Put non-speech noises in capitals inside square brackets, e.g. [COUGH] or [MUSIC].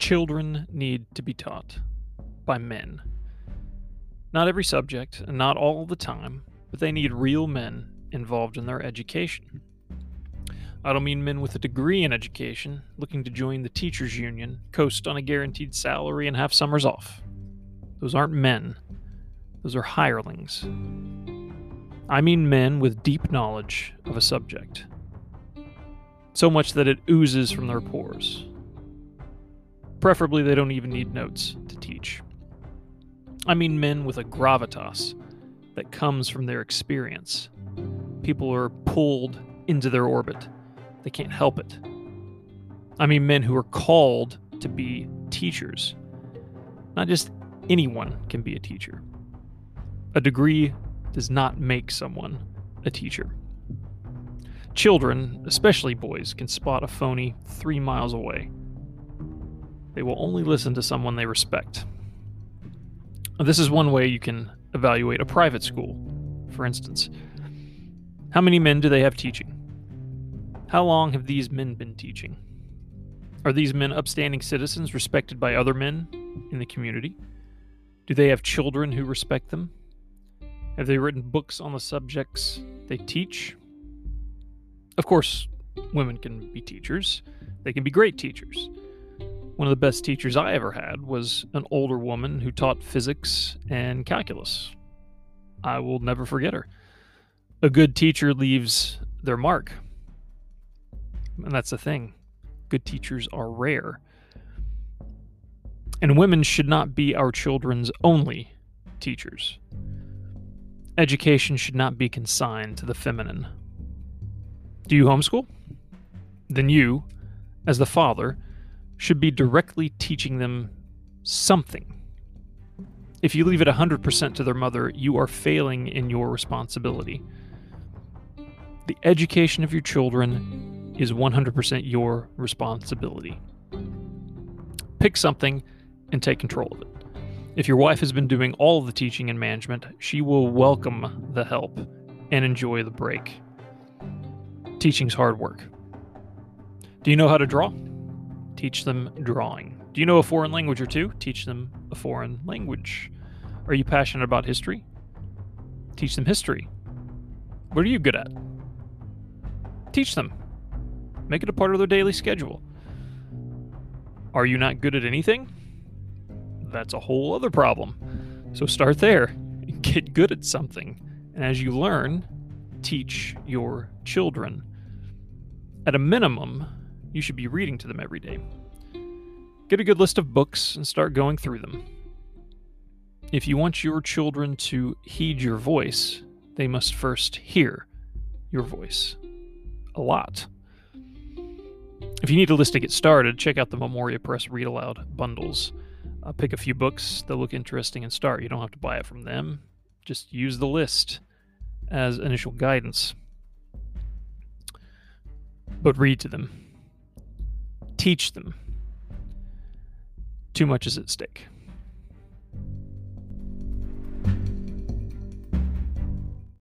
Children need to be taught by men. Not every subject, and not all the time, but they need real men involved in their education. I don't mean men with a degree in education looking to join the teachers' union, coast on a guaranteed salary, and have summers off. Those aren't men, those are hirelings. I mean men with deep knowledge of a subject, so much that it oozes from their pores. Preferably, they don't even need notes to teach. I mean men with a gravitas that comes from their experience. People are pulled into their orbit they can't help it. I mean, men who are called to be teachers. Not just anyone can be a teacher. A degree does not make someone a teacher. Children, especially boys, can spot a phony three miles away. They will only listen to someone they respect. This is one way you can evaluate a private school, for instance. How many men do they have teaching? How long have these men been teaching? Are these men upstanding citizens respected by other men in the community? Do they have children who respect them? Have they written books on the subjects they teach? Of course, women can be teachers. They can be great teachers. One of the best teachers I ever had was an older woman who taught physics and calculus. I will never forget her. A good teacher leaves their mark. And that's the thing. Good teachers are rare. And women should not be our children's only teachers. Education should not be consigned to the feminine. Do you homeschool? Then you, as the father, should be directly teaching them something. If you leave it 100% to their mother, you are failing in your responsibility. The education of your children is 100% your responsibility. Pick something and take control of it. If your wife has been doing all the teaching and management, she will welcome the help and enjoy the break. Teaching's hard work. Do you know how to draw? Teach them drawing. Do you know a foreign language or two? Teach them a foreign language. Are you passionate about history? Teach them history. What are you good at? Teach them. Make it a part of their daily schedule. Are you not good at anything? That's a whole other problem. So start there. [LAUGHS] Get good at something. And as you learn, teach your children. At a minimum, you should be reading to them every day. Get a good list of books and start going through them. If you want your children to heed your voice, they must first hear your voice. A lot. If you need a list to get started, check out the Memoria Press Read Aloud bundles. Uh, pick a few books that look interesting and start. You don't have to buy it from them. Just use the list as initial guidance. But read to them, teach them. Too much is at stake.